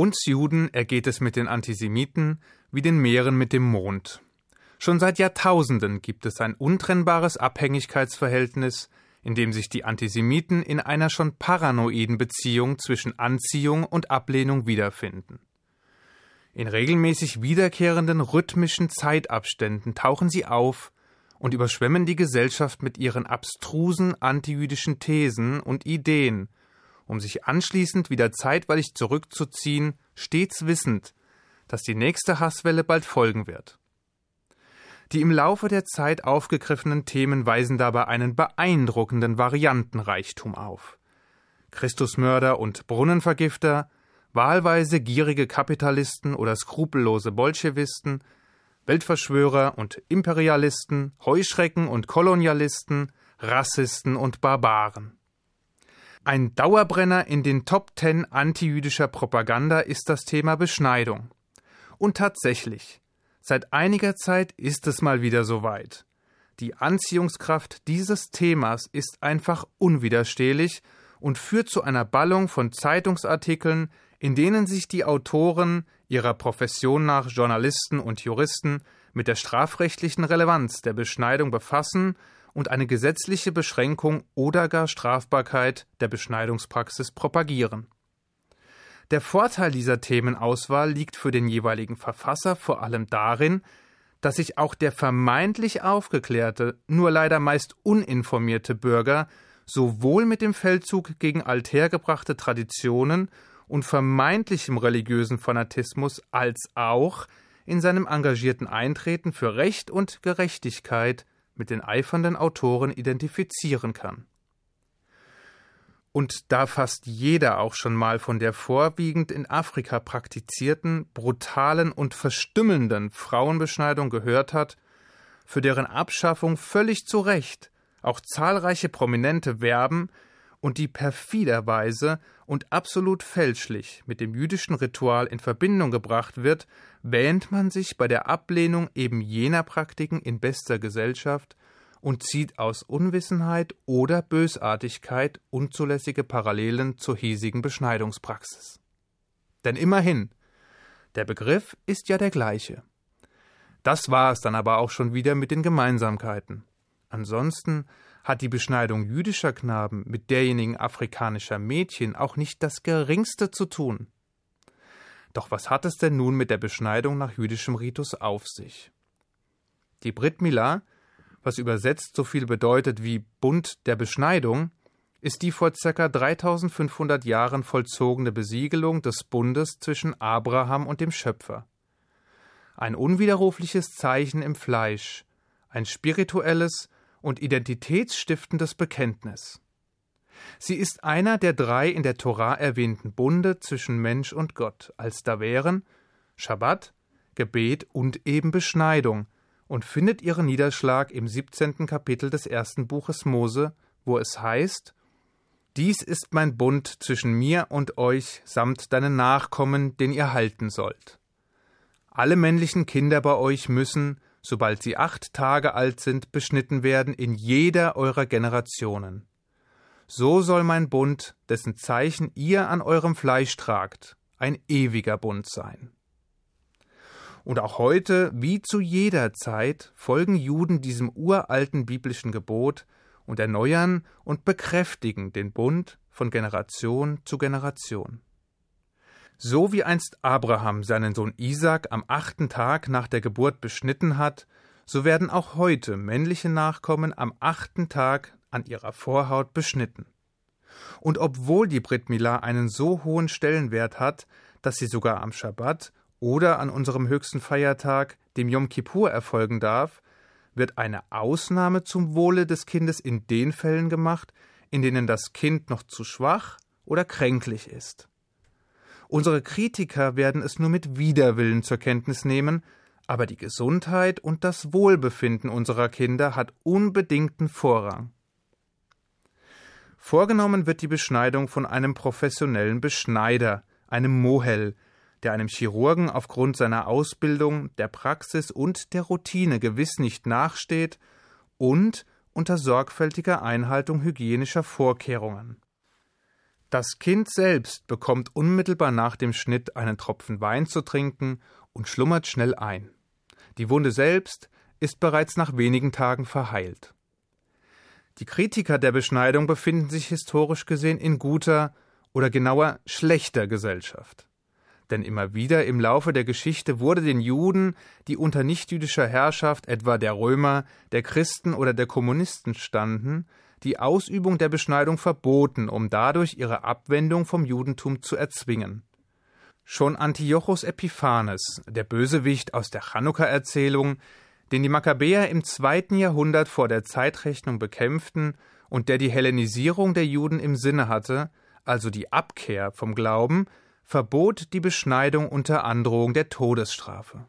Uns Juden ergeht es mit den Antisemiten wie den Meeren mit dem Mond. Schon seit Jahrtausenden gibt es ein untrennbares Abhängigkeitsverhältnis, in dem sich die Antisemiten in einer schon paranoiden Beziehung zwischen Anziehung und Ablehnung wiederfinden. In regelmäßig wiederkehrenden rhythmischen Zeitabständen tauchen sie auf und überschwemmen die Gesellschaft mit ihren abstrusen antijüdischen Thesen und Ideen, um sich anschließend wieder zeitweilig zurückzuziehen, stets wissend, dass die nächste Hasswelle bald folgen wird. Die im Laufe der Zeit aufgegriffenen Themen weisen dabei einen beeindruckenden Variantenreichtum auf. Christusmörder und Brunnenvergifter, wahlweise gierige Kapitalisten oder skrupellose Bolschewisten, Weltverschwörer und Imperialisten, Heuschrecken und Kolonialisten, Rassisten und Barbaren. Ein Dauerbrenner in den Top Ten antijüdischer Propaganda ist das Thema Beschneidung. Und tatsächlich, seit einiger Zeit ist es mal wieder soweit. Die Anziehungskraft dieses Themas ist einfach unwiderstehlich und führt zu einer Ballung von Zeitungsartikeln, in denen sich die Autoren ihrer Profession nach Journalisten und Juristen mit der strafrechtlichen Relevanz der Beschneidung befassen und eine gesetzliche Beschränkung oder gar Strafbarkeit der Beschneidungspraxis propagieren. Der Vorteil dieser Themenauswahl liegt für den jeweiligen Verfasser vor allem darin, dass sich auch der vermeintlich aufgeklärte, nur leider meist uninformierte Bürger sowohl mit dem Feldzug gegen althergebrachte Traditionen und vermeintlichem religiösen Fanatismus als auch in seinem engagierten Eintreten für Recht und Gerechtigkeit mit den eifernden Autoren identifizieren kann. Und da fast jeder auch schon mal von der vorwiegend in Afrika praktizierten, brutalen und verstümmelnden Frauenbeschneidung gehört hat, für deren Abschaffung völlig zu Recht auch zahlreiche Prominente werben und die perfiderweise und absolut fälschlich mit dem jüdischen Ritual in Verbindung gebracht wird, wähnt man sich bei der Ablehnung eben jener Praktiken in bester Gesellschaft und zieht aus Unwissenheit oder Bösartigkeit unzulässige Parallelen zur hiesigen Beschneidungspraxis. Denn immerhin, der Begriff ist ja der gleiche. Das war es dann aber auch schon wieder mit den Gemeinsamkeiten. Ansonsten hat die Beschneidung jüdischer Knaben mit derjenigen afrikanischer Mädchen auch nicht das geringste zu tun. Doch was hat es denn nun mit der Beschneidung nach jüdischem Ritus auf sich? Die Brit Milah was übersetzt so viel bedeutet wie Bund der Beschneidung, ist die vor ca. 3500 Jahren vollzogene Besiegelung des Bundes zwischen Abraham und dem Schöpfer. Ein unwiderrufliches Zeichen im Fleisch, ein spirituelles und identitätsstiftendes Bekenntnis. Sie ist einer der drei in der Tora erwähnten Bunde zwischen Mensch und Gott, als da wären Schabbat, Gebet und eben Beschneidung, und findet ihren Niederschlag im 17. Kapitel des ersten Buches Mose, wo es heißt: Dies ist mein Bund zwischen mir und euch samt deinen Nachkommen, den ihr halten sollt. Alle männlichen Kinder bei euch müssen, sobald sie acht Tage alt sind, beschnitten werden in jeder eurer Generationen. So soll mein Bund, dessen Zeichen ihr an eurem Fleisch tragt, ein ewiger Bund sein. Und auch heute, wie zu jeder Zeit, folgen Juden diesem uralten biblischen Gebot und erneuern und bekräftigen den Bund von Generation zu Generation. So wie einst Abraham seinen Sohn Isaac am achten Tag nach der Geburt beschnitten hat, so werden auch heute männliche Nachkommen am achten Tag an ihrer Vorhaut beschnitten. Und obwohl die Brit Milah einen so hohen Stellenwert hat, dass sie sogar am Schabbat oder an unserem höchsten Feiertag, dem Yom Kippur, erfolgen darf, wird eine Ausnahme zum Wohle des Kindes in den Fällen gemacht, in denen das Kind noch zu schwach oder kränklich ist. Unsere Kritiker werden es nur mit Widerwillen zur Kenntnis nehmen, aber die Gesundheit und das Wohlbefinden unserer Kinder hat unbedingten Vorrang. Vorgenommen wird die Beschneidung von einem professionellen Beschneider, einem Mohel, der einem Chirurgen aufgrund seiner Ausbildung, der Praxis und der Routine gewiss nicht nachsteht und unter sorgfältiger Einhaltung hygienischer Vorkehrungen. Das Kind selbst bekommt unmittelbar nach dem Schnitt einen Tropfen Wein zu trinken und schlummert schnell ein. Die Wunde selbst ist bereits nach wenigen Tagen verheilt. Die Kritiker der Beschneidung befinden sich historisch gesehen in guter oder genauer schlechter Gesellschaft. Denn immer wieder im Laufe der Geschichte wurde den Juden, die unter nichtjüdischer Herrschaft etwa der Römer, der Christen oder der Kommunisten standen, die Ausübung der Beschneidung verboten, um dadurch ihre Abwendung vom Judentum zu erzwingen. Schon Antiochos Epiphanes, der Bösewicht aus der Chanukka-Erzählung, den die Makkabäer im zweiten Jahrhundert vor der Zeitrechnung bekämpften und der die Hellenisierung der Juden im Sinne hatte, also die Abkehr vom Glauben, verbot die Beschneidung unter Androhung der Todesstrafe.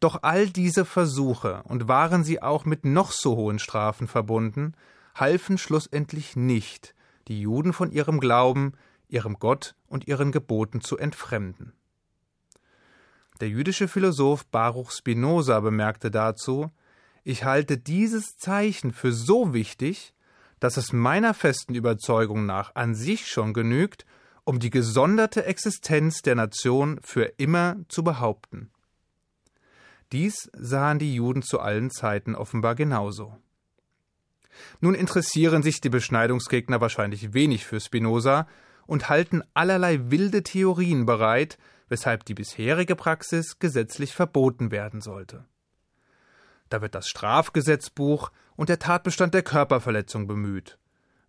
Doch all diese Versuche, und waren sie auch mit noch so hohen Strafen verbunden, halfen schlussendlich nicht, die Juden von ihrem Glauben, ihrem Gott und ihren Geboten zu entfremden. Der jüdische Philosoph Baruch Spinoza bemerkte dazu, ich halte dieses Zeichen für so wichtig, dass es meiner festen Überzeugung nach an sich schon genügt, um die gesonderte Existenz der Nation für immer zu behaupten. Dies sahen die Juden zu allen Zeiten offenbar genauso. Nun interessieren sich die Beschneidungsgegner wahrscheinlich wenig für Spinoza und halten allerlei wilde Theorien bereit, weshalb die bisherige Praxis gesetzlich verboten werden sollte. Da wird das Strafgesetzbuch und der Tatbestand der Körperverletzung bemüht.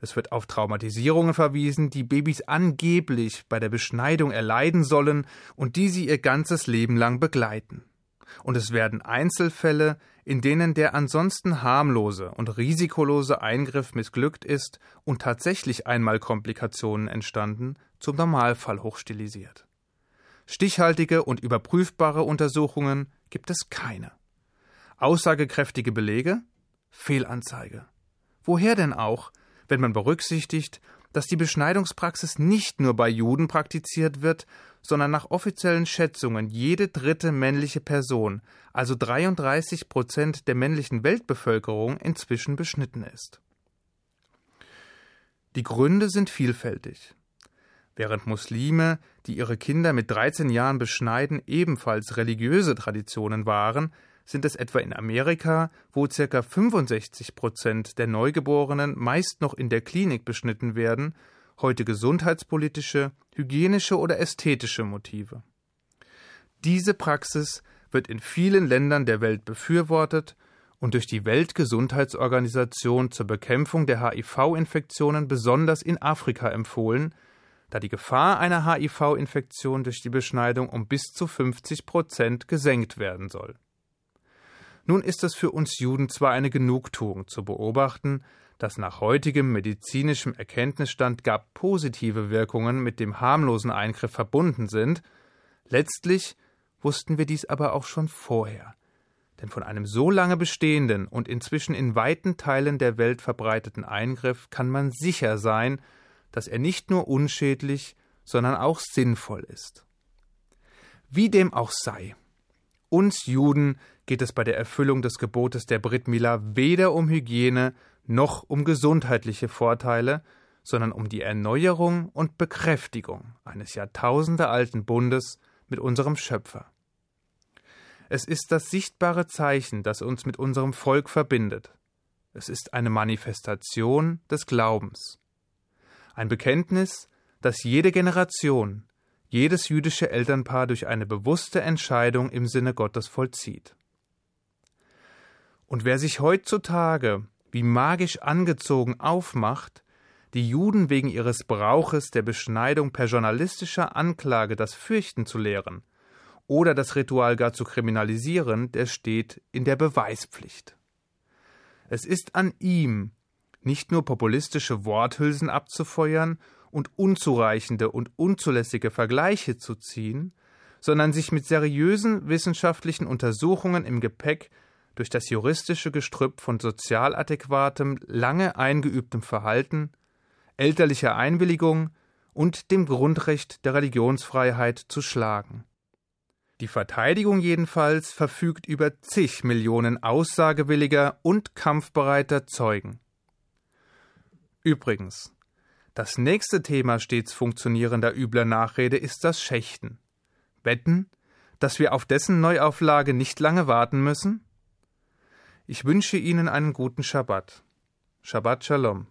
Es wird auf Traumatisierungen verwiesen, die Babys angeblich bei der Beschneidung erleiden sollen und die sie ihr ganzes Leben lang begleiten und es werden Einzelfälle, in denen der ansonsten harmlose und risikolose Eingriff missglückt ist und tatsächlich einmal Komplikationen entstanden, zum Normalfall hochstilisiert. Stichhaltige und überprüfbare Untersuchungen gibt es keine. Aussagekräftige Belege? Fehlanzeige. Woher denn auch, wenn man berücksichtigt, dass die Beschneidungspraxis nicht nur bei Juden praktiziert wird, sondern nach offiziellen Schätzungen jede dritte männliche Person, also 33 Prozent der männlichen Weltbevölkerung, inzwischen beschnitten ist. Die Gründe sind vielfältig. Während Muslime, die ihre Kinder mit 13 Jahren beschneiden, ebenfalls religiöse Traditionen waren, sind es etwa in Amerika, wo ca. 65 Prozent der Neugeborenen meist noch in der Klinik beschnitten werden, heute gesundheitspolitische, hygienische oder ästhetische Motive. Diese Praxis wird in vielen Ländern der Welt befürwortet und durch die Weltgesundheitsorganisation zur Bekämpfung der HIV-Infektionen besonders in Afrika empfohlen, da die Gefahr einer HIV-Infektion durch die Beschneidung um bis zu 50 Prozent gesenkt werden soll. Nun ist es für uns Juden zwar eine Genugtuung zu beobachten, dass nach heutigem medizinischem Erkenntnisstand gar positive Wirkungen mit dem harmlosen Eingriff verbunden sind, letztlich wussten wir dies aber auch schon vorher. Denn von einem so lange bestehenden und inzwischen in weiten Teilen der Welt verbreiteten Eingriff kann man sicher sein, dass er nicht nur unschädlich, sondern auch sinnvoll ist. Wie dem auch sei. Uns Juden geht es bei der Erfüllung des Gebotes der Brit Mila weder um Hygiene noch um gesundheitliche Vorteile, sondern um die Erneuerung und Bekräftigung eines jahrtausendealten Bundes mit unserem Schöpfer. Es ist das sichtbare Zeichen, das uns mit unserem Volk verbindet. Es ist eine Manifestation des Glaubens. Ein Bekenntnis, das jede Generation, jedes jüdische Elternpaar durch eine bewusste Entscheidung im Sinne Gottes vollzieht. Und wer sich heutzutage wie magisch angezogen aufmacht, die Juden wegen ihres Brauches der Beschneidung per journalistischer Anklage das Fürchten zu lehren oder das Ritual gar zu kriminalisieren, der steht in der Beweispflicht. Es ist an ihm, nicht nur populistische Worthülsen abzufeuern und unzureichende und unzulässige Vergleiche zu ziehen, sondern sich mit seriösen wissenschaftlichen Untersuchungen im Gepäck durch das juristische Gestrüpp von sozial adäquatem, lange eingeübtem Verhalten, elterlicher Einwilligung und dem Grundrecht der Religionsfreiheit zu schlagen. Die Verteidigung jedenfalls verfügt über zig Millionen aussagewilliger und kampfbereiter Zeugen. Übrigens, Das nächste Thema stets funktionierender übler Nachrede ist das Schächten. Wetten, dass wir auf dessen Neuauflage nicht lange warten müssen? Ich wünsche Ihnen einen guten Schabbat. Shabbat Shalom.